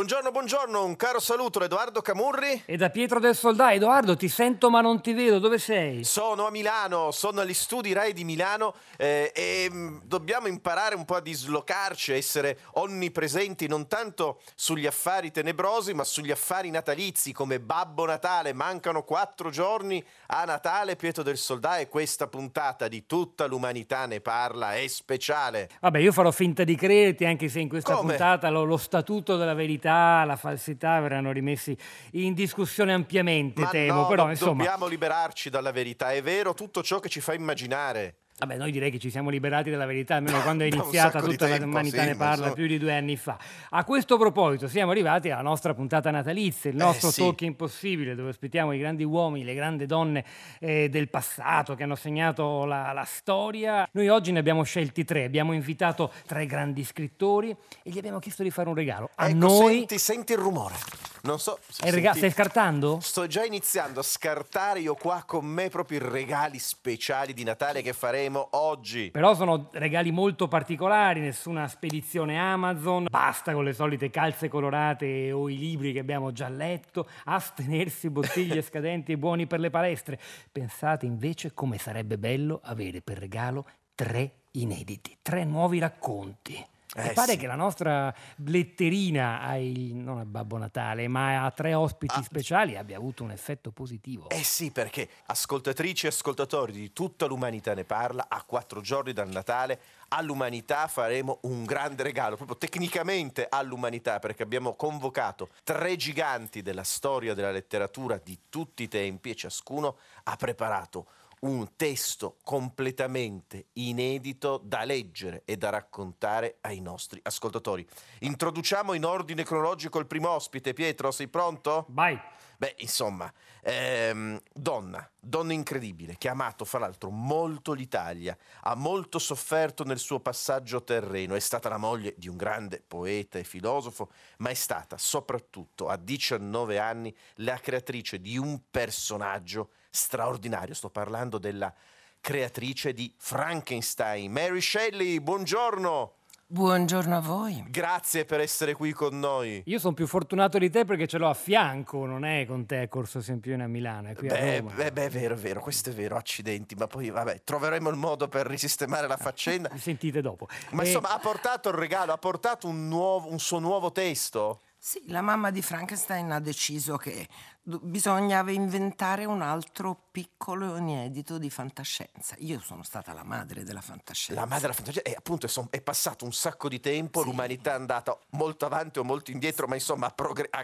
Buongiorno, buongiorno, un caro saluto da Edoardo Camurri. E da Pietro del Soldà, Edoardo, ti sento ma non ti vedo, dove sei? Sono a Milano, sono agli studi Rai di Milano eh, e mm, dobbiamo imparare un po' a dislocarci, a essere onnipresenti non tanto sugli affari tenebrosi ma sugli affari natalizi come Babbo Natale. Mancano quattro giorni a Natale, Pietro del Soldà e questa puntata di tutta l'umanità ne parla è speciale. Vabbè, io farò finta di crederti anche se in questa Come? puntata lo, lo statuto della verità, la falsità verranno rimessi in discussione ampiamente, Ma temo, no, però insomma... dobbiamo liberarci dalla verità, è vero tutto ciò che ci fa immaginare. Vabbè, noi direi che ci siamo liberati dalla verità, almeno quando è iniziata tutta tempo, l'umanità sì, ne parla insomma- più di due anni fa. A questo proposito siamo arrivati alla nostra puntata natalizia, il nostro Eh, sì. talk impossibile, dove ospitiamo i grandi uomini, le grandi donne eh, del passato che hanno segnato la, la storia. Noi oggi ne abbiamo scelti tre, abbiamo invitato tre grandi scrittori e gli abbiamo chiesto di fare un regalo. A Ecco, noi... senti, senti il rumore. Non so se il rega- senti- Stai scartando? Sto già iniziando a scartare io qua con me proprio i regali speciali di Natale che faremo oggi. Però sono regali molto particolari, nessuna spedizione Amazon, basta con le solite calze colorate o i libri che abbiamo già letto, astenersi bottiglie scadenti e buoni per le palestre. Pensate invece come sarebbe bello avere per regalo tre inediti, tre nuovi racconti. Eh, pare sì. che la nostra letterina ai, non a Babbo Natale, ma a tre ospiti speciali abbia avuto un effetto positivo. Ah. Eh sì, perché ascoltatrici e ascoltatori di tutta l'umanità ne parla, a quattro giorni dal Natale, all'umanità faremo un grande regalo, proprio tecnicamente all'umanità, perché abbiamo convocato tre giganti della storia della letteratura di tutti i tempi e ciascuno ha preparato un testo completamente inedito da leggere e da raccontare ai nostri ascoltatori. Introduciamo in ordine cronologico il primo ospite. Pietro, sei pronto? Vai! Beh, insomma, ehm, donna, donna incredibile, che ha amato fra l'altro molto l'Italia, ha molto sofferto nel suo passaggio terreno, è stata la moglie di un grande poeta e filosofo, ma è stata soprattutto a 19 anni la creatrice di un personaggio straordinario. Sto parlando della creatrice di Frankenstein, Mary Shelley, buongiorno! Buongiorno a voi. Grazie per essere qui con noi. Io sono più fortunato di te perché ce l'ho a fianco, non è con te a Corso Sempione a Milano, è qui a Beh, Roma. beh, beh, è vero, è vero, questo è vero, accidenti, ma poi vabbè, troveremo il modo per risistemare la faccenda. Mi sentite dopo. Ma Eh, insomma, ha portato il regalo, ha portato un, nuovo, un suo nuovo testo? Sì, la mamma di Frankenstein ha deciso che bisognava inventare un altro piccolo inedito di fantascienza. Io sono stata la madre della fantascienza. La madre della fantasia, e appunto è, son- è passato un sacco di tempo, l'umanità è andata molto avanti o molto indietro, ma insomma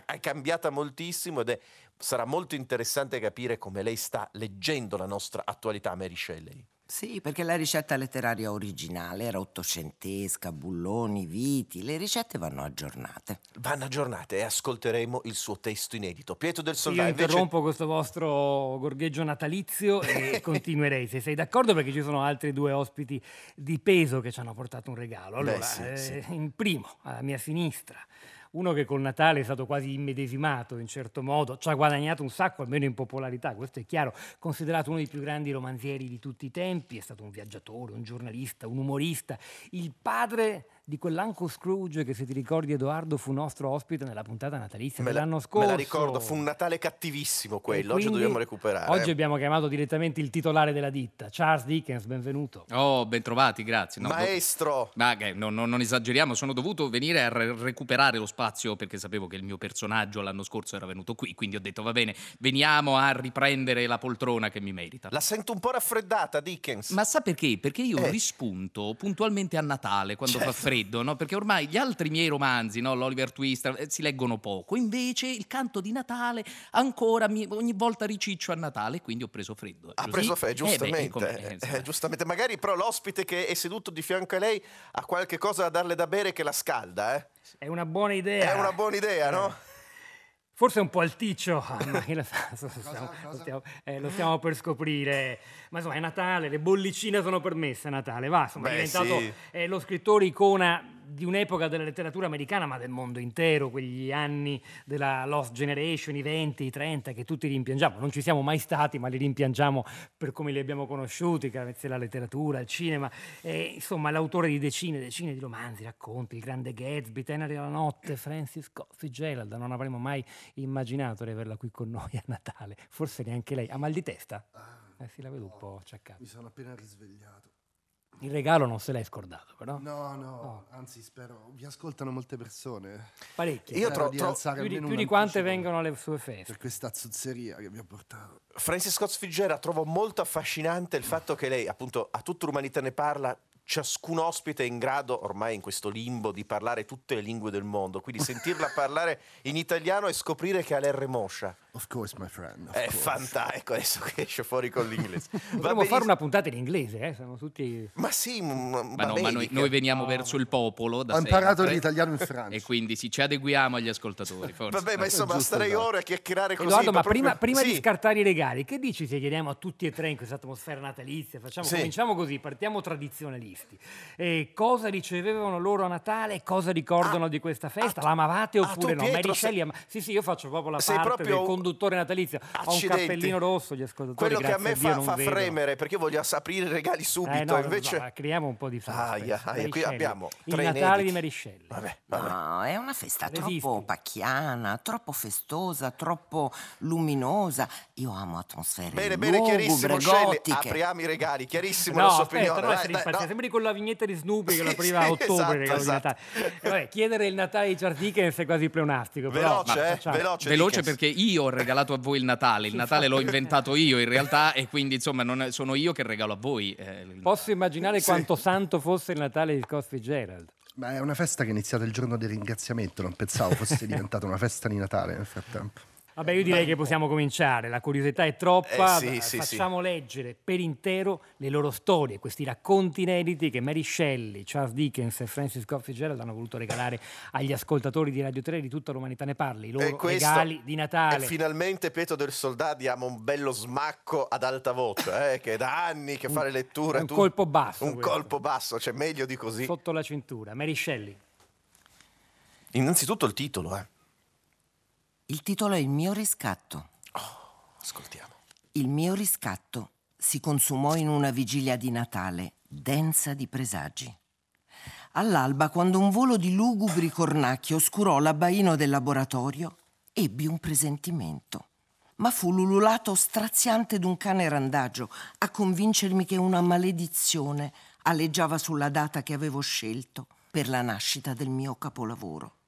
è cambiata moltissimo ed è, sarà molto interessante capire come lei sta leggendo la nostra attualità, Mary Shelley. Sì, perché la ricetta letteraria originale era ottocentesca, bulloni, viti, le ricette vanno aggiornate. Vanno aggiornate e ascolteremo il suo testo inedito. Pietro del Io Soldato, invece... interrompo questo vostro gorgheggio natalizio e continuerei se sei d'accordo perché ci sono altri due ospiti di peso che ci hanno portato un regalo. Allora, Beh, sì, eh, sì. in primo, alla mia sinistra, uno che col Natale è stato quasi immedesimato in certo modo, ci ha guadagnato un sacco, almeno in popolarità, questo è chiaro, considerato uno dei più grandi romanzieri di tutti i tempi, è stato un viaggiatore, un giornalista, un umorista, il padre di quell'Uncle Scrooge che se ti ricordi Edoardo fu nostro ospite nella puntata natalizia Me la, dell'anno me scorso. la ricordo, fu un Natale cattivissimo quello, oggi dobbiamo recuperare. Oggi abbiamo chiamato direttamente il titolare della ditta, Charles Dickens, benvenuto. Oh, ben trovati, grazie. No, do- Maestro, Ma che, no, no, non esageriamo, sono dovuto venire a re- recuperare lo spazio perché sapevo che il mio personaggio l'anno scorso era venuto qui, quindi ho detto va bene, veniamo a riprendere la poltrona che mi merita. la sento un po' raffreddata, Dickens. Ma sa perché? Perché io Eh. rispunto puntualmente a Natale quando fa Certo. Freddo, no? Perché ormai gli altri miei romanzi, no? l'Oliver Twist, eh, si leggono poco. Invece il canto di Natale ancora mi- ogni volta riciccio a Natale, quindi ho preso freddo. Ha Così- preso eh, beh, giustamente. eh, insomma. Eh, giustamente. Magari però l'ospite che è seduto di fianco a lei ha qualche cosa da darle da bere che la scalda, eh? È una buona idea. È una buona idea, no? Forse è un po' alticcio, ah, ma lo stiamo, lo stiamo- eh, lo stiamo per scoprire. Ma insomma, è Natale, le bollicine sono permesse a Natale, va, insomma, Beh, è diventato sì. eh, lo scrittore icona di un'epoca della letteratura americana, ma del mondo intero, quegli anni della Lost Generation, i 20, i 30, che tutti rimpiangiamo. Non ci siamo mai stati, ma li rimpiangiamo per come li abbiamo conosciuti, grazie alla letteratura, al cinema. Eh, insomma, l'autore di decine e decine di romanzi, racconti, Il Grande Gatsby, Teneri alla notte, Francis Scott Fitzgerald. Non avremmo mai immaginato di averla qui con noi a Natale. Forse neanche lei. Ha mal di testa? Eh sì, la vedo un po' acciaccata. Mi sono appena risvegliato. Il regalo non se l'hai scordato, però. No, no, anzi spero. Vi ascoltano molte persone. Parecchie. Io Spero tro- di tro- alzare Più di, più di quante vengono alle sue feste. Per questa zozzeria che vi ho portato. Francis Scott Fitzgerald trovo molto affascinante il fatto che lei, appunto, a tutta l'umanità ne parla. Ciascun ospite è in grado, ormai in questo limbo, di parlare tutte le lingue del mondo. Quindi sentirla parlare in italiano e scoprire che ha l'R moscia. Of course, my friend. of È fantastico. Ecco adesso che esce fuori con l'inglese. Potremmo fare una puntata in inglese, eh? Siamo tutti... Ma sì, Ma, ma no, ma noi, noi veniamo verso il popolo da Ho imparato sempre, l'italiano in Francia. E quindi sì, ci adeguiamo agli ascoltatori, forse. Vabbè, ma insomma, giusto, starei dai. ore a chiacchierare così. Edoardo, ma proprio- prima, prima Sì. di scartare i regali, che dici se chiediamo a tutti e tre in questa atmosfera natalizia? Facciamo, Sì. Cominciamo così, partiamo tradizionalisti. E cosa ricevevano loro a Natale? Cosa ricordano di questa festa? ah, L'amavate ah, oppure tu, no? Pietro, Shelley ama- Sì, sì, io faccio proprio la Sei parte proprio del conduttore natalizio. Ho un Accidenti. cappellino rosso, gli ascoltatori Quello che a me Dio fa, non fa fremere perché io voglio aprire i regali subito. Eh, no, no, invece. no, creiamo un po' di suspense. Aia, aia, qui abbiamo Il Natale inediti. di Shelley. Vabbè, vabbè. No, è una festa Resisti. troppo pacchiana, troppo festosa, troppo luminosa. Io amo atmosfere Bene, bene, chiarissimo. Gotiche. apriamo i regali. Chiarissimo No, la sua aspetta, opinione. non Dai, dai, no. Sembri con la vignetta di Snoopy che la Sì, apriva a sì, ottobre esatto, esatto. Natale. E vabbè, chiedere il Natale di Charles Dickens è quasi pleonastico. però, Veloce, ma eh, veloce. Veloce perché io ho regalato a voi il Natale, il Natale l'ho inventato io in realtà e quindi insomma non- sono io che regalo a voi. eh, Posso immaginare Sì. quanto santo fosse il Natale di Scott Fitzgerald. Ma è una festa che è iniziata il giorno del ringraziamento. Non pensavo fosse diventata una festa di Natale nel frattempo. Vabbè, io direi che possiamo cominciare, la curiosità è troppa, Eh, sì, sì, facciamo leggere per intero le loro storie, questi racconti inediti che Mary Shelley, Charles Dickens e Francis Scott Fitzgerald hanno voluto regalare agli ascoltatori di Radio 3 di tutta l'umanità ne parli, i loro E questo- regali di Natale. E finalmente Pietro del Soldà diamo un bello smacco ad alta voce, eh, che è da anni che fa le letture. un tu- colpo basso Un questo. colpo basso, cioè meglio di così. Sotto la cintura, Mary Shelley. Innanzitutto il titolo, eh. Il titolo è Il mio riscatto. Ascoltiamo. Il mio riscatto si consumò in una vigilia di Natale densa di presagi. All'alba, quando un volo di lugubri cornacchi oscurò l'abbaino del laboratorio, ebbi un presentimento. Ma fu l'ululato straziante d'un cane randagio a convincermi che una maledizione aleggiava sulla data che avevo scelto per la nascita del mio capolavoro.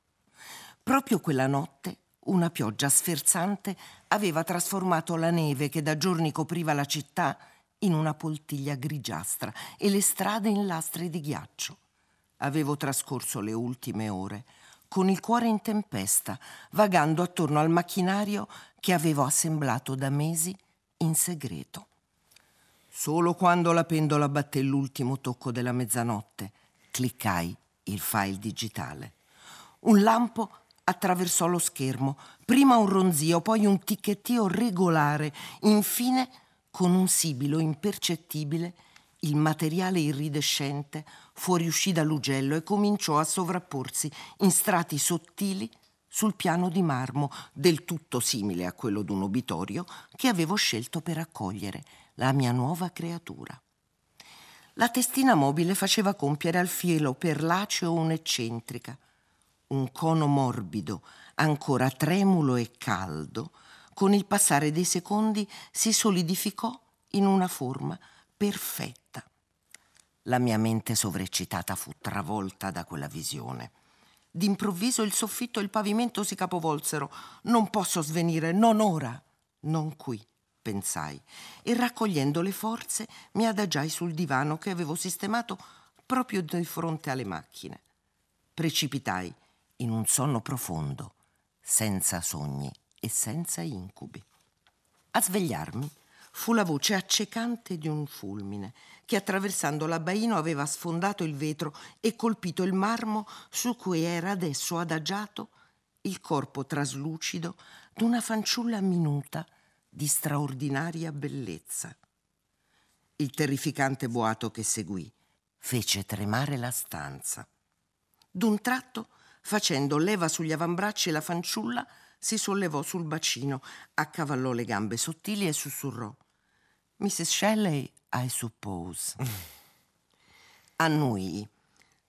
Proprio quella notte una pioggia sferzante aveva trasformato la neve che da giorni copriva la città in una poltiglia grigiastra e le strade in lastre di ghiaccio. Avevo trascorso le ultime ore con il cuore in tempesta, vagando attorno al macchinario che avevo assemblato da mesi in segreto. Solo quando la pendola batté l'ultimo tocco della mezzanotte, cliccai il file digitale. Un lampo attraversò lo schermo, prima un ronzio, poi un ticchettio regolare, infine, con un sibilo impercettibile, il materiale iridescente fuoriuscì dall'ugello e cominciò a sovrapporsi in strati sottili sul piano di marmo, del tutto simile a quello d'un obitorio che avevo scelto per accogliere la mia nuova creatura. La testina mobile faceva compiere al filo perlaceo un'eccentrica. Un cono morbido, ancora tremulo e caldo, con il passare dei secondi si solidificò in una forma perfetta. La mia mente sovreccitata fu travolta da quella visione. D'improvviso il soffitto e il pavimento si capovolsero. Non posso svenire, non ora, non qui, pensai, e raccogliendo le forze mi adagiai sul divano che avevo sistemato proprio di fronte alle macchine. Precipitai in un sonno profondo, senza sogni e senza incubi. A svegliarmi fu la voce accecante di un fulmine che attraversando l'abbaino aveva sfondato il vetro e colpito il marmo su cui era adesso adagiato il corpo traslucido d'una fanciulla minuta di straordinaria bellezza. Il terrificante boato che seguì fece tremare la stanza. D'un tratto, facendo leva sugli avambracci, la fanciulla si sollevò sul bacino, accavallò le gambe sottili e sussurrò: Mrs. Shelley, I suppose. Annui.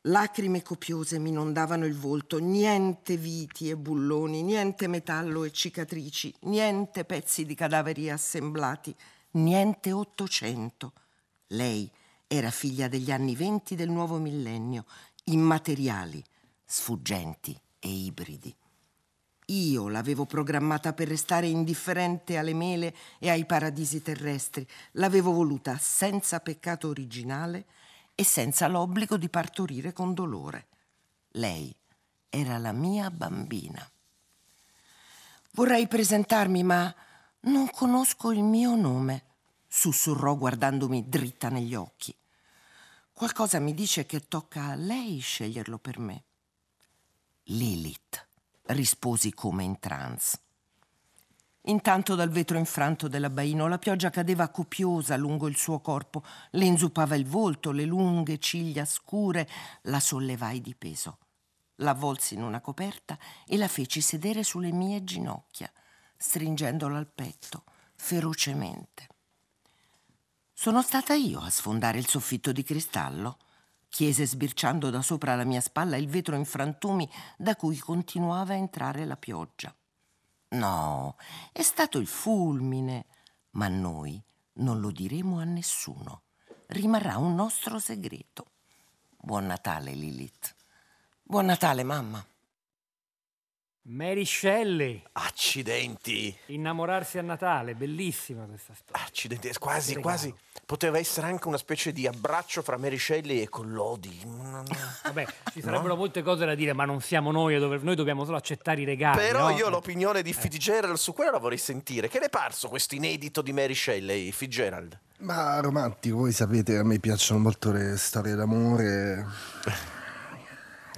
Lacrime copiose mi inondavano il volto, niente viti e bulloni, niente metallo e cicatrici, niente pezzi di cadaveri assemblati, niente Ottocento. Lei era figlia degli anni venti del nuovo millennio, immateriali, sfuggenti e ibridi. Io l'avevo programmata per restare indifferente alle mele e ai paradisi terrestri, l'avevo voluta senza peccato originale e senza l'obbligo di partorire con dolore. Lei era la mia bambina. Vorrei presentarmi, ma non conosco il mio nome, sussurrò guardandomi dritta negli occhi. Qualcosa mi dice che tocca a lei sceglierlo per me. Lilith risposi come in trance. Intanto dal vetro infranto dell'abbaino la pioggia cadeva copiosa lungo il suo corpo, le inzuppava il volto, le lunghe ciglia scure, la sollevai di peso. L'avvolsi in una coperta e la feci sedere sulle mie ginocchia, stringendola al petto, ferocemente. Sono stata io a sfondare il soffitto di cristallo? Chiese sbirciando da sopra la mia spalla il vetro in frantumi da cui continuava a entrare la pioggia. No, è stato il fulmine, ma noi non lo diremo a nessuno. Rimarrà un nostro segreto. Buon Natale, Lilith. Buon Natale, mamma. Mary Shelley. Accidenti. Innamorarsi a Natale, bellissima questa storia. Accidenti, quasi, quasi. Poteva essere anche una specie di abbraccio fra Mary Shelley e Collodi. No, no. Vabbè, ci sarebbero molte cose da dire, ma non siamo noi, a dover- noi dobbiamo solo accettare i regali. Però no? io l'opinione di Fitzgerald su quello la vorrei sentire. Che ne è parso questo inedito di Mary Shelley, Fitzgerald? Ma romantico, voi sapete, a me piacciono molto le storie d'amore.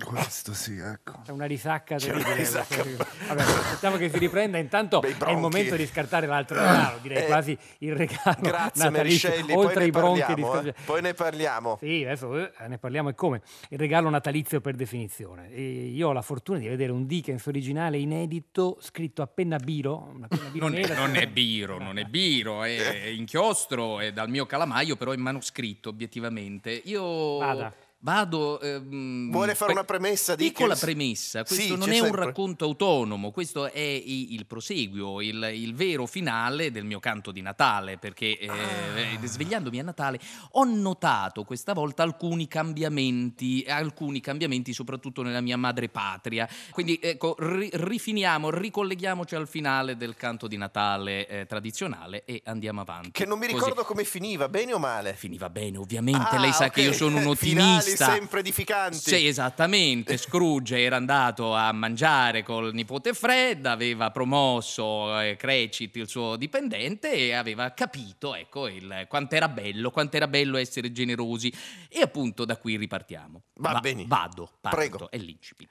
Questo sì, ecco. C'è una risacca C'è una terribile. risacca. Vabbè, aspettiamo che si riprenda. Intanto è il momento di scartare l'altro regalo, direi Eh, quasi il regalo Grazie Shelley, oltre poi ai ne bronchi di parliamo. Scarpia- eh. Poi ne parliamo. Sì, adesso eh, ne parliamo e come. Il regalo natalizio per definizione. E io ho la fortuna di vedere un Dickens originale inedito scritto a penna biro, una penna biro Non è, nera. non è biro, non è biro, è inchiostro, è dal mio calamaio, però è manoscritto, obiettivamente. Io Vada. Vado... ehm, Vuole fare una premessa, Piccola Dickens? premessa, questo Sì, non è un sempre. racconto autonomo, questo è il proseguio, il, il vero finale del mio canto di Natale, perché eh, Ah. svegliandomi a Natale ho notato questa volta alcuni cambiamenti, alcuni cambiamenti soprattutto nella mia madre patria. Quindi ecco, ri- rifiniamo, ricolleghiamoci al finale del canto di Natale eh, tradizionale e andiamo avanti. Che non mi Così. ricordo come finiva, bene o male? Finiva bene, ovviamente. Ah, Lei sa ok. che io sono un Finali ottimista. sempre edificanti. Sì, esattamente. Scrooge era andato a mangiare col nipote Fred, aveva promosso eh, Crecit, il suo dipendente, e aveva capito, ecco, il, quanto era bello, quanto era bello essere generosi. E appunto da qui ripartiamo. Va bene. Vado, parto, Prego. è l'incipit.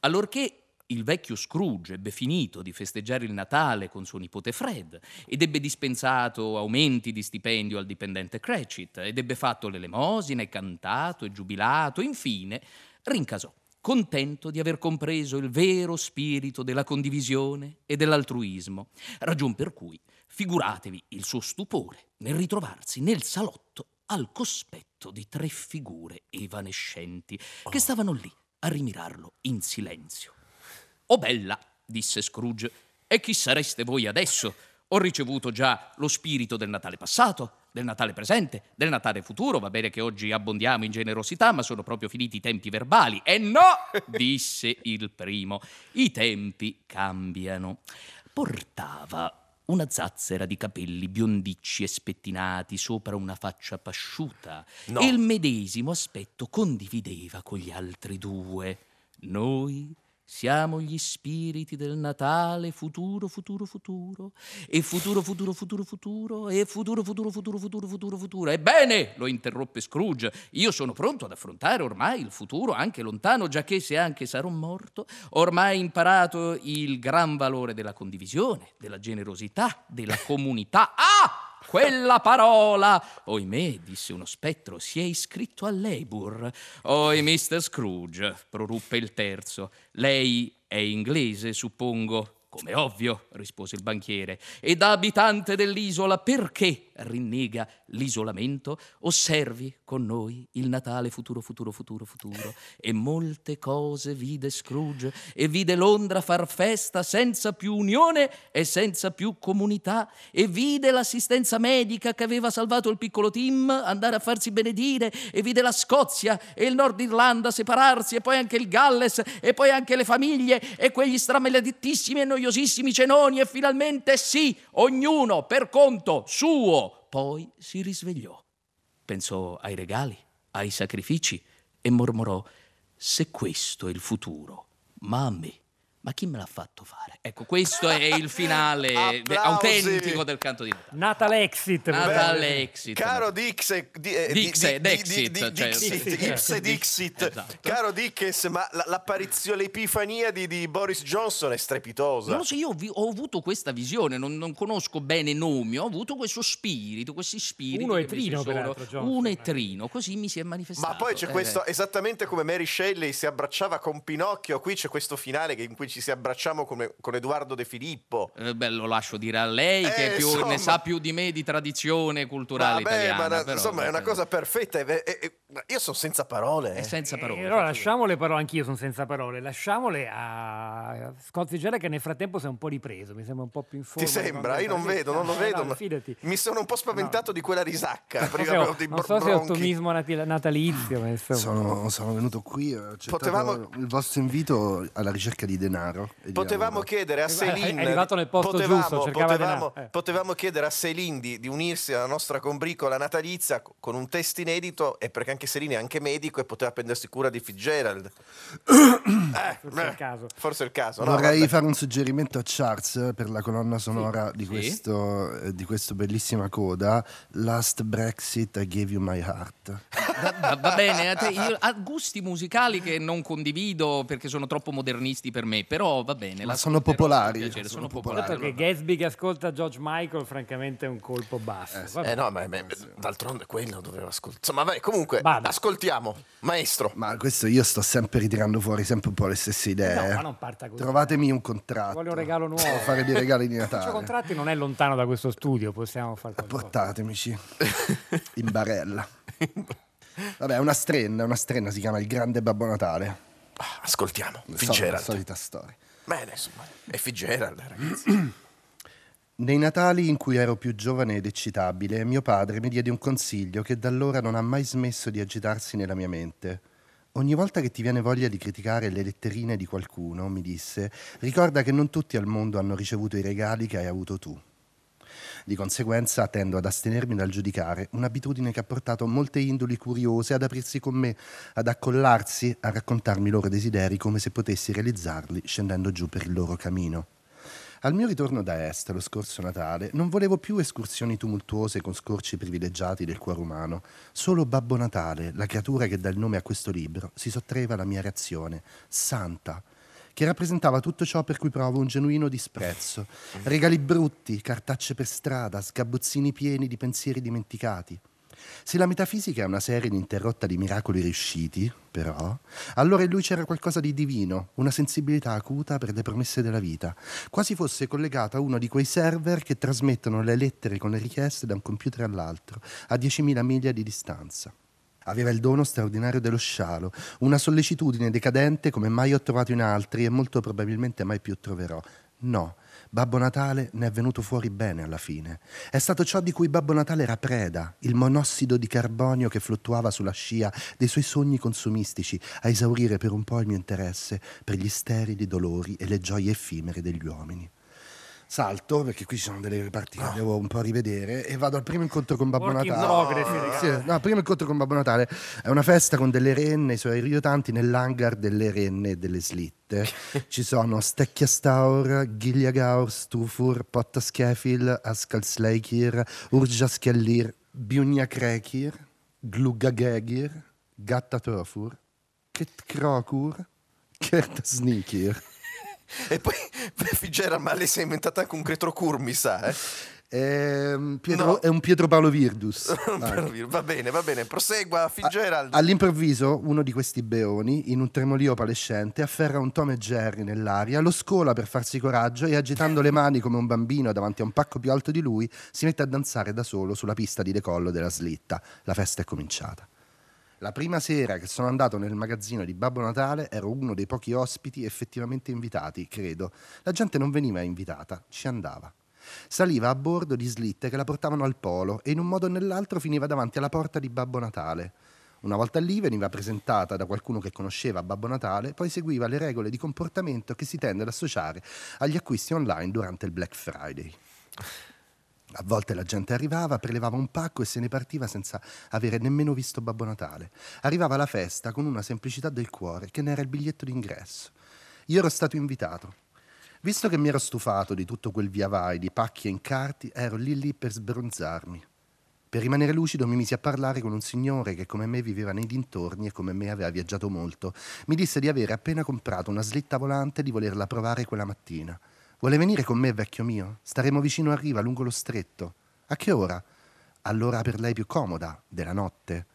Allorché il vecchio Scrooge ebbe finito di festeggiare il Natale con suo nipote Fred ed ebbe dispensato aumenti di stipendio al dipendente Cratchit ed ebbe fatto l'elemosina e cantato e giubilato, infine rincasò, contento di aver compreso il vero spirito della condivisione e dell'altruismo, ragion per cui figuratevi il suo stupore nel ritrovarsi nel salotto al cospetto di tre figure evanescenti che stavano lì a rimirarlo in silenzio. Oh bella, disse Scrooge, e chi sareste voi adesso? Ho ricevuto già lo spirito del Natale passato, del Natale presente, del Natale futuro. Va bene che oggi abbondiamo in generosità, ma sono proprio finiti i tempi verbali. E no, disse il primo, i tempi cambiano. Portava una zazzera di capelli biondicci e spettinati sopra una faccia pasciuta No. e il medesimo aspetto condivideva con gli altri due. Noi Siamo gli spiriti del Natale, futuro, futuro, futuro, e futuro, futuro, futuro, futuro, e futuro, futuro, futuro, futuro, futuro, futuro. Ebbene, lo interruppe Scrooge, io sono pronto ad affrontare ormai il futuro, anche lontano, giacché se anche sarò morto, ormai imparato il gran valore della condivisione, della generosità, della comunità. Ah! Quella parola! Oimè, disse uno spettro, si è iscritto al Labour. Oi, Mr. Scrooge, proruppe il terzo. Lei è inglese, suppongo. Come ovvio, rispose il banchiere. E da abitante dell'isola, perché rinnega l'isolamento? Osservi con noi il Natale futuro, futuro, futuro, futuro. E molte cose vide Scrooge e vide Londra far festa senza più unione e senza più comunità. E vide l'assistenza medica che aveva salvato il piccolo Tim andare a farsi benedire. E vide la Scozia e il Nord Irlanda separarsi. E poi anche il Galles. E poi anche le famiglie. E quegli stramaledettissimi e noiosissimi cenoni. E finalmente sì, ognuno per conto suo poi si risvegliò. Pensò ai regali, ai sacrifici e mormorò: Se questo è il futuro, ma a me, ma chi me l'ha fatto fare? Ecco, questo è il finale de- autentico del canto di Natale. Natale Exit. Natale Exit. Caro Dix, di, Dix di- e di- Dexit, di- di- cioè- Dixit. Dixit. Esatto. Caro Dickens, ma la- l'apparizione, l'epifania di, di Boris Johnson è strepitosa. Non lo so, io ho, vi- ho avuto questa visione, non, non conosco bene nomi, ho avuto questo spirito, questi spiriti. Uno si Trino, peraltro, Johnson, Uno è eh. Trino, così mi si è manifestato. Ma poi c'è Eh, questo, esattamente come Mary Shelley si abbracciava con Pinocchio, qui c'è questo finale che- in cui ci si abbracciamo come- con Edoardo De Filippo. Eh, beh, lo lascio dire a lei che Eh, più- insomma. ne sa più di me di tradizione culturale Vabbè, italiana. ma però, insomma è una cosa perfetta. e- e- io sono senza parole. È eh. senza E parole. allora lasciamo le parole, anch'io sono senza parole, lasciamole a Scott Fitzgerald che nel frattempo si è un po' ripreso, mi sembra un po' più in forma. Ti sembra? Io non vedo, non lo Eh, vedo. no, ma fidati. Mi sono un po' spaventato di quella risacca. Non so prima se, ho- di non so se è ottimismo natalizio. Sono, sono venuto qui, ho Potevamo- il vostro invito alla ricerca di denaro. di Potevamo lavoro. chiedere a È Celine. arrivato nel posto potevamo, giusto, potevamo, eh. potevamo chiedere a Celine di, di unirsi alla nostra combricola natalizia co- con un test inedito, e perché anche Celine è anche medico e poteva prendersi cura di Fitzgerald. Eh, Forse è il eh, caso. Forse è il caso. no? Vorrei Vabbè. fare un suggerimento a Charles eh, per la colonna sonora di, Sì. questo, eh, di questa bellissima coda. Last Brexit, I gave you my heart. Va, va- bene, a te- io- ha gusti musicali che non condivido perché sono troppo modernisti per me, però va bene. Ma sono popolari, piacere, sono sono popolari. Che Gatsby che ascolta George Michael, francamente è un colpo basso. Vabbè. Eh no, ma, ma- d'altronde quello doveva ascoltare. Insomma, vabbè, comunque, Vada. ascoltiamo, maestro. Ma questo io sto sempre ritirando fuori sempre un po' le stesse idee. No, ma non parta così. Trovatemi un contratto. Voglio un regalo nuovo. Devo fare dei regali di Natale. Contratti non è lontano da questo studio, possiamo fare qualcosa. Portatemici in barella. Vabbè, è una strenna, una strenna si chiama Il Grande Babbo Natale. Ah, Ascoltiamo, La Fitzgerald. solita storia. Bene, insomma, è Fitzgerald, ragazzi. Nei Natali in cui ero più giovane ed eccitabile, mio padre mi diede un consiglio che da allora non ha mai smesso di agitarsi nella mia mente. Ogni volta che ti viene voglia di criticare le letterine di qualcuno, mi disse, ricorda che non tutti al mondo hanno ricevuto i regali che hai avuto tu. Di conseguenza tendo ad astenermi dal giudicare, un'abitudine che ha portato molte indoli curiose ad aprirsi con me, ad accollarsi, a raccontarmi i loro desideri come se potessi realizzarli scendendo giù per il loro camino. Al mio ritorno da est lo scorso Natale non volevo più escursioni tumultuose con scorci privilegiati del cuore umano. Solo Babbo Natale, la creatura che dà il nome a questo libro, si sottraeva alla mia reazione, santa, che rappresentava tutto ciò per cui provo un genuino disprezzo. Regali brutti, cartacce per strada, sgabuzzini pieni di pensieri dimenticati. Se la metafisica è una serie ininterrotta di miracoli riusciti, però, allora in lui c'era qualcosa di divino, una sensibilità acuta per le promesse della vita, quasi fosse collegato a uno di quei server che trasmettono le lettere con le richieste da un computer all'altro, a 10.000 miglia di distanza. Aveva il dono straordinario dello scialo, una sollecitudine decadente come mai ho trovato in altri e molto probabilmente mai più troverò. No, Babbo Natale ne è venuto fuori bene alla fine. È stato ciò di cui Babbo Natale era preda, il monossido di carbonio che fluttuava sulla scia dei suoi sogni consumistici, a esaurire per un po' il mio interesse per gli sterili dolori e le gioie effimere degli uomini. Salto, perché qui ci sono delle parti che devo un po' rivedere, e vado al primo incontro con Babbo Natale. progress, ragazzi. Sì, no, primo incontro con Babbo Natale è una festa con delle renne, i suoi riotanti nell'hangar delle renne e delle slitte. Ci sono Stekjastaur, Giljagaur, Stufur, Pottaskefil, Askalsleikir, Urjaskellir, Bjunjakrekir, Glugagegir, Gattatofur, Ketkrokur, Kertasnikir. E poi Figgera, ma lei si è inventata anche un Cretrocur, mi sa, eh? Ehm, Pietro- No. È un Pietro Paolo Virdus. Anche. Va bene, va bene, prosegua Fitzgerald. All'improvviso uno di questi beoni, in un tremolio palescente, afferra un Tom e Jerry nell'aria, lo scola per farsi coraggio e agitando le mani come un bambino davanti a un pacco più alto di lui, si mette a danzare da solo sulla pista di decollo della slitta. La festa è cominciata. La prima sera che sono andato nel magazzino di Babbo Natale ero uno dei pochi ospiti effettivamente invitati, credo. La gente non veniva invitata, ci andava. Saliva a bordo di slitte che la portavano al polo e in un modo o nell'altro finiva davanti alla porta di Babbo Natale. Una volta lì veniva presentata da qualcuno che conosceva Babbo Natale, poi seguiva le regole di comportamento che si tende ad associare agli acquisti online durante il Black Friday. A volte la gente arrivava, prelevava un pacco e se ne partiva senza avere nemmeno visto Babbo Natale. Arrivava alla festa con una semplicità del cuore che ne era il biglietto d'ingresso. Io ero stato invitato. Visto che mi ero stufato di tutto quel via vai di pacchi e incarti, ero lì lì per sbronzarmi. Per rimanere lucido mi misi a parlare con un signore che come me viveva nei dintorni e come me aveva viaggiato molto. Mi disse di avere appena comprato una slitta volante e di volerla provare quella mattina. Vuole venire con me, vecchio mio? Staremo vicino a riva, lungo lo stretto. A che ora? All'ora per lei più comoda, della notte.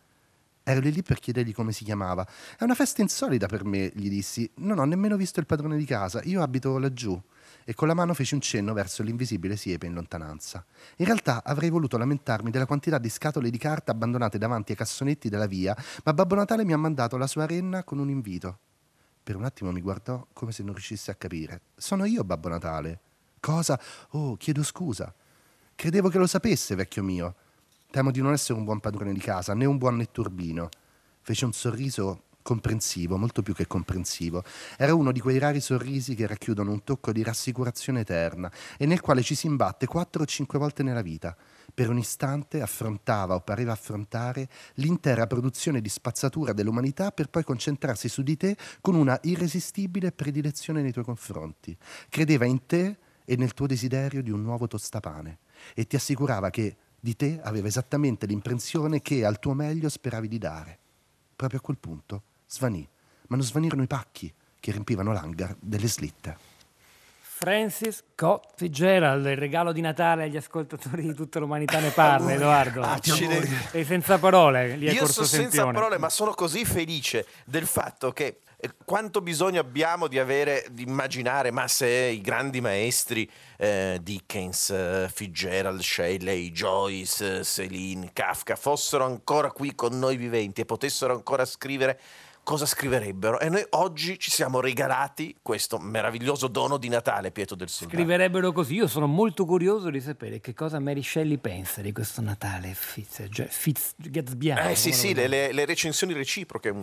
Ero lì lì per chiedergli come si chiamava. È una festa insolita per me, gli dissi. Non ho nemmeno visto il padrone di casa, io abito laggiù. E con la mano feci un cenno verso l'invisibile siepe in lontananza. In realtà avrei voluto lamentarmi della quantità di scatole di carta abbandonate davanti ai cassonetti della via, ma Babbo Natale mi ha mandato la sua renna con un invito. Per un attimo mi guardò come se non riuscisse a capire. Sono io Babbo Natale. Cosa? Oh, chiedo scusa. Credevo che lo sapesse, vecchio mio. Temo di non essere un buon padrone di casa, né un buon netturbino. Fece un sorriso comprensivo, molto più che comprensivo. Era uno di quei rari sorrisi che racchiudono un tocco di rassicurazione eterna e nel quale ci si imbatte quattro o cinque volte nella vita. Per un istante affrontava o pareva affrontare l'intera produzione di spazzatura dell'umanità per poi concentrarsi su di te con una irresistibile predilezione nei tuoi confronti. Credeva in te e nel tuo desiderio di un nuovo tostapane e ti assicurava che di te aveva esattamente l'impressione che al tuo meglio speravi di dare. Proprio a quel punto svanì, ma non svanirono i pacchi che riempivano l'hangar delle slitte. Francis Scott Fitzgerald, il regalo di Natale agli ascoltatori di tutta l'umanità ne parla, Edoardo. Accidenti. Sei senza parole, lì a Io sono senza parole, ma sono così felice del fatto che eh, quanto bisogno abbiamo di avere, di immaginare, ma se i grandi maestri eh, Dickens, eh, Fitzgerald, Shelley, Joyce, eh, Céline, Kafka fossero ancora qui con noi viventi e potessero ancora scrivere, cosa scriverebbero? E noi oggi ci siamo regalati questo meraviglioso dono di Natale, Pietro del Sultano. Scriverebbero così. Io sono molto curioso di sapere che cosa Mary Shelley pensa di questo Natale Fitz, cioè Fitz Gatsbiano. Eh sì, sì, le, le- le recensioni reciproche.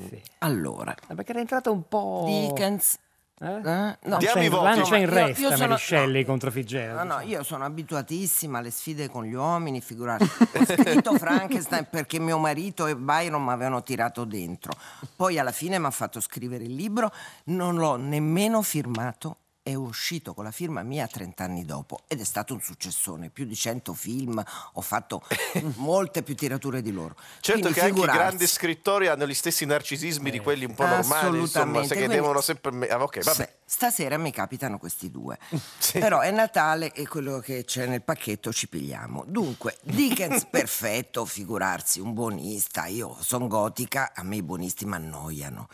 Allora, Ah, Perché era entrata un po'. Dickens. Eh? Eh? Non No. c'è, Diamo i in- voti. non c'è in No, ma io- resta io sono- Mary Shelley contro Fitzgerald. No, no, io sono abituatissima alle sfide con gli uomini, figurati. Ho scritto Frankenstein perché mio marito e Byron mi avevano tirato dentro. Poi alla fine mi ha fatto scrivere il libro, non l'ho nemmeno firmato. È uscito con la firma mia 30 anni dopo ed è stato un successone, più di 100 film, ho fatto molte più tirature di loro. Certo Quindi che anche i figurarsi. grandi scrittori hanno gli stessi narcisismi di quelli un po' normali, insomma, Assolutamente. se che Quindi- devono sempre... ah, ok, vabbè. Sì, Stasera mi capitano questi due. Però è Natale e quello che c'è nel pacchetto ci pigliamo. Dunque, Dickens perfetto, figurarsi, un buonista. Io sono gotica, a me i buonisti mi annoiano.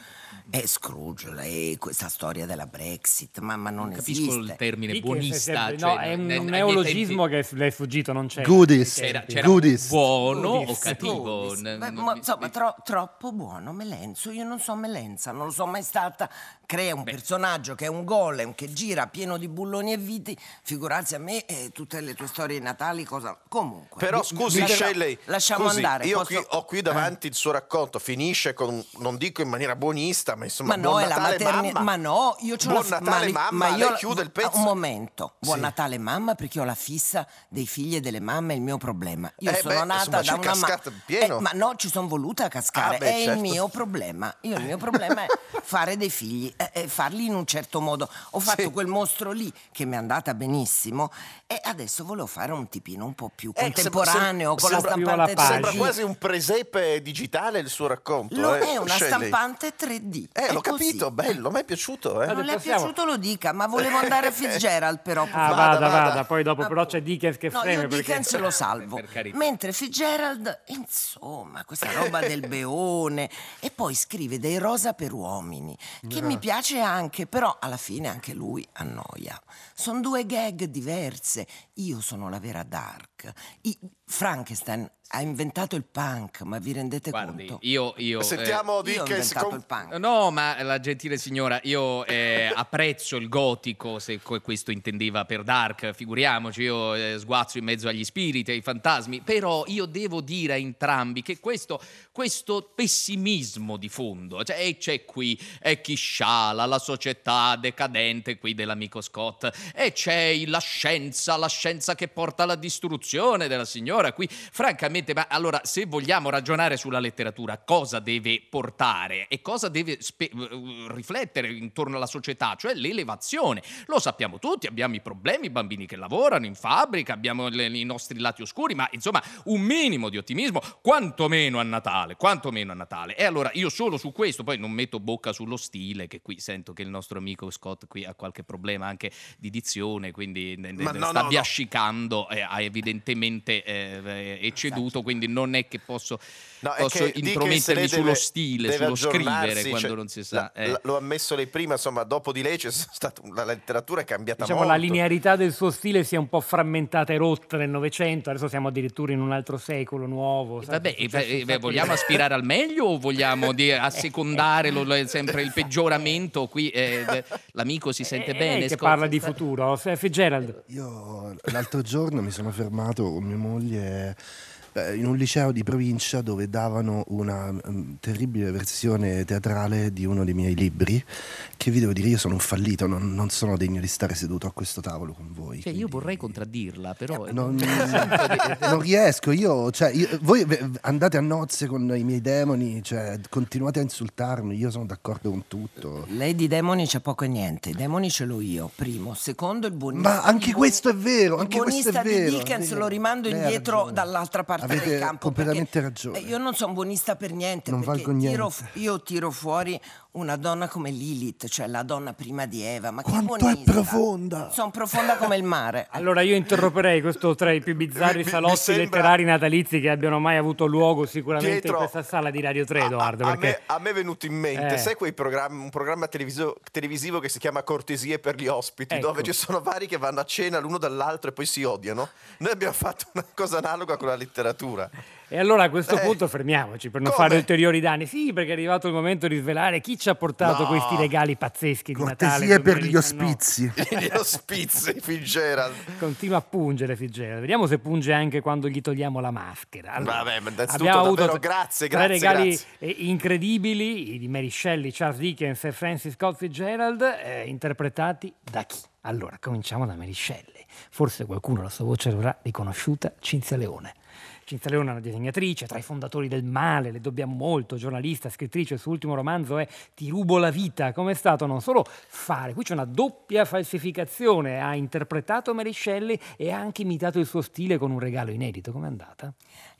E Scrooge, e questa storia della Brexit, ma, ma non Capisco esiste. il termine Dickens buonista. è sempre- cioè, no, è un ne- ai miei neologismo tempi che le è fuggito, non c'è. Goodies. C'era, c'era Goodies. buono o Goodies. cattivo. Goodies. N- Beh, n- ma, insomma, tro- troppo buono, Melenzo. Io non so Melenza, non lo so mai stata. Crea un personaggio che è un golem che gira pieno di bulloni e viti. Figurarsi a me e tutte le tue storie di Natali, cosa. Comunque. Però scusi Shelley, Lasciamo scusi, andare. io posso- qui, ho qui davanti il suo racconto, finisce con, non dico in maniera buonista, ma insomma, Ma no, buon è la Natale materni- mamma. ma no, io c'ho Buon la Natale ma, mamma ma La- chiude il pezzo. Un momento. Buon Sì. Natale mamma perché ho la fissa dei figli e delle mamme, è il mio problema. Io Eh, sono beh, nata insomma, da una mamma... pieno. ma no, ci sono voluta a cascare. Ah, beh, è certo. il mio problema. Io il mio problema è fare dei figli e e farli in un certo modo. Ho fatto Sì. quel mostro lì che mi è andata benissimo e adesso volevo fare un tipino un po' più Eh, contemporaneo sembra- con la sembra- alla stampante pagina. 3D. Sembra quasi un presepe digitale il suo racconto. Lo eh, è una Shelley. stampante 3D. Eh, l'ho così. capito, bello, mi è piaciuto. Eh. Non le è piaciuto lo dica, ma volevo andare a Fitzgerald però. Ah, Vada, vada, vada, poi dopo Ah, però c'è Dickens che No, freme io perché... Dickens lo salvo. Mentre Fitzgerald, insomma, questa roba del beone. E poi scrive dei rosa per uomini, che mi piace anche, però alla fine anche lui annoia. Sono due gag diverse. Io sono la vera Dark. I- Frankenstein ha inventato il punk, ma vi rendete Guardi, conto? io... io eh, Sentiamo Io ho Dickens. inventato con- il punk. No, ma la gentile signora, io eh, apprezzo il gotico, se que- questo intendeva per Dark, figuriamoci, io eh, sguazzo in mezzo agli spiriti, ai fantasmi, però io devo dire a entrambi che questo, questo pessimismo di fondo, cioè e c'è qui, è chi sciala, la società decadente qui dell'amico Scott, e c'è la scienza, la scienza che porta alla distruzione della signora qui, francamente, ma allora se vogliamo ragionare sulla letteratura, cosa deve portare e cosa deve spe- eh, riflettere intorno alla società, cioè l'elevazione. Lo sappiamo tutti, abbiamo i problemi, i bambini che lavorano in fabbrica, abbiamo le- i nostri lati oscuri, ma insomma un minimo di ottimismo, quantomeno a Natale, quantomeno a Natale. E allora io solo su questo, poi non metto bocca sullo stile, che qui sento che il nostro amico Scott qui ha qualche problema anche di dizione, quindi ne- ne- no, sta no, no. biascicando, eh, ha evidentemente eh, eh, ecceduto, quindi non è che posso, No, posso che intromettermi sullo deve- stile, deve sullo scrivere aggiornarsi, quando cioè, non si sa. eh. la- lo ha ammesso lei prima, insomma, dopo di lei c'è stata la letteratura è cambiata Diciamo molto. la linearità del suo stile si è un po' frammentata e rotta nel Novecento, adesso siamo addirittura in un altro secolo nuovo. sai, Vabbè, è eh, successo beh, un beh, sacco di- vogliamo aspirare al meglio o vogliamo di- assecondare lo- lo- sempre il peggioramento? Qui eh, l'amico si sente È bene. lei che parla di futuro, F- Fitzgerald. Io l'altro giorno mi sono fermato con mia moglie eh, in un liceo di provincia dove davano una mm, terribile versione teatrale di uno dei miei libri che vi devo dire io sono un fallito, non, non sono degno di stare seduto a questo tavolo con voi. Cioè, io quindi- vorrei contraddirla, però... eh, Non, non riesco, io, cioè, io- voi andate a nozze con i miei demoni, cioè, continuate a insultarmi, io sono d'accordo con tutto. Lei di demoni c'è poco e niente. I demoni ce l'ho io, primo. Secondo, il buonista. Ma anche il questo è vero, Il anche questo è buonista vero. di è Dickens vero. lo rimando indietro dall'altra parte Avete del campo. completamente ragione. Io non sono buonista per niente. Non perché valgo niente. tiro io tiro fuori una donna come Lilith, cioè la donna prima di Eva. Ma Quanto che è buonista. profonda! Sono profonda come il mare. Allora io interromperei questo tra i più bizzarri salotti sembra- letterari natalizi che abbiano mai avuto luogo sicuramente Pietro, in questa sala di Radio 3, a- Edoardo. A, a perché... me, a me è venuto in mente, Eh. sai quei programmi, un programma televisivo, televisivo che si chiama Cortesie per gli ospiti, Ecco. dove ci sono vari che vanno a cena l'uno dall'altro e poi si odiano? Noi abbiamo fatto una cosa analoga con la letteratura. E allora a questo Eh. punto fermiamoci per non Come? fare ulteriori danni. Sì, perché è arrivato il momento di svelare chi ci ha portato No. questi regali pazzeschi di Natale. Cortesie per gli 2019. ospizi. Gli ospizi, Fitzgerald. Continua a pungere Fitzgerald. Vediamo se punge anche quando gli togliamo la maschera. Vabbè, ma innanzitutto abbiamo avuto davvero tre- grazie, tre grazie, regali grazie. eh, incredibili di Mary Shelley, Charles Dickens e Francis Scott Fitzgerald, eh, interpretati da chi? Allora, cominciamo da Mary Shelley. Forse qualcuno la sua voce l'avrà riconosciuta, Cinzia Leone. Cinzia Leone è una disegnatrice, tra i fondatori del male, le dobbiamo molto, giornalista, scrittrice, il suo ultimo romanzo è Ti rubo la vita, come è stato non solo fare, qui c'è una doppia falsificazione, ha interpretato Mary Shelley e ha anche imitato il suo stile con un regalo inedito, com'è andata?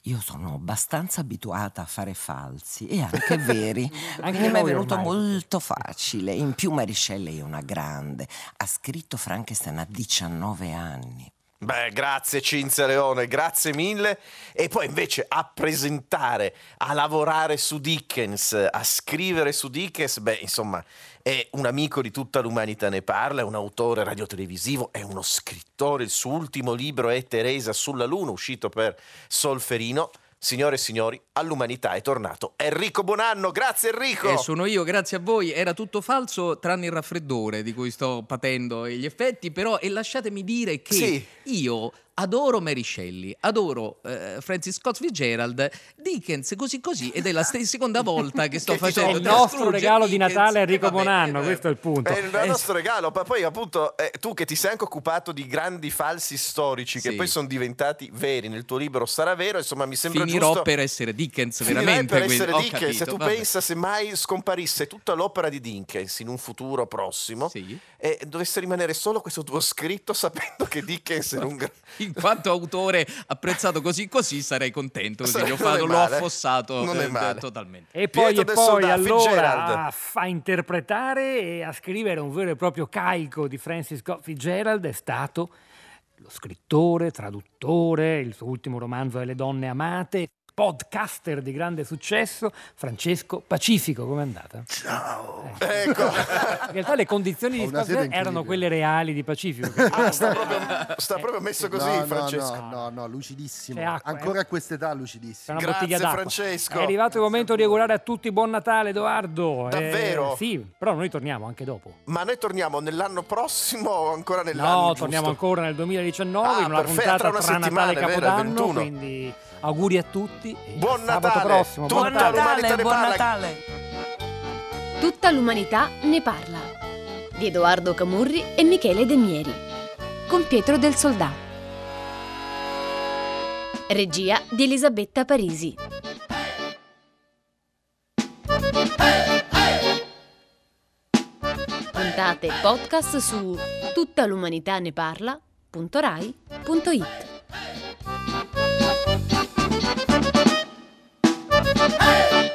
Io sono abbastanza abituata a fare falsi e anche veri. Anche mi è venuto ormai. molto facile. In più Mary Shelley è una grande. Ha scritto Frankenstein a 19 anni. Beh, grazie Cinzia Leone, grazie mille. E poi invece a presentare, a lavorare su Dickens, a scrivere su Dickens, beh, insomma, è un amico di tutta l'umanità ne parla, è un autore radiotelevisivo, è uno scrittore. Il suo ultimo libro è Teresa sulla Luna, uscito per Solferino. Signore e signori, all'umanità è tornato Enrico Buonanno. Grazie Enrico. Eh, sono io, grazie a voi. Era tutto falso tranne il raffreddore di cui sto patendo gli effetti, però e lasciatemi dire che Sì. io adoro Mary Shelley, adoro eh, Francis Scott Fitzgerald, Dickens così così ed è la st- seconda volta che sto Che ti facendo È il nostro regalo di Dickens, Natale a Enrico Bonanno, eh, questo è il punto. È il Eh, nostro regalo, ma poi appunto eh, tu che ti sei anche occupato di grandi falsi storici che Sì. poi sono diventati veri nel tuo libro sarà vero, insomma mi sembra Finirò giusto per essere Dickens, veramente. per quindi- essere ho Dickens, se capito, tu vabbè. pensa se mai scomparisse tutta l'opera di Dickens in un futuro prossimo Sì. e dovesse rimanere solo questo tuo scritto sapendo che Dickens era un In quanto autore apprezzato così così sarei contento, così gli ho, fatto, l'ho affossato Non è eh, male. totalmente. E poi, e poi allora Fitzgerald. a, a interpretare e a scrivere un vero e proprio caico di Francis Scott Fitzgerald è stato lo scrittore, traduttore, il suo ultimo romanzo è Le donne amate, podcaster di grande successo, Francesco Pacifico. Com'è andata? Ecco. In realtà le condizioni di sede erano quelle reali di Pacifico. che- Ah, sta proprio, sta proprio messo così no, no, Francesco. No, no, no, lucidissimo. Acqua, Ancora eh. a quest'età lucidissimo. una Grazie. Francesco. È arrivato il momento di augurare a tutti buon Natale, Edoardo. Eh, Davvero? sì, però noi torniamo anche dopo. Ma noi torniamo nell'anno prossimo o ancora nell'anno No, giusto? torniamo ancora nel 2019 Ah, in una perfetto, puntata tra una tra Natale settimana, e è vero, Capodanno. 21. Quindi auguri a tutti. e Buon Natale, prossimo. tutta Buon Natale. l'umanità ne buon parla. Natale! Tutta l'umanità ne parla. Di Edoardo Camurri e Michele Demieri. Con Pietro del Soldà. Regia di Elisabetta Parisi. Puntate podcast su tuttalumanità ne parla.rai.it Hey!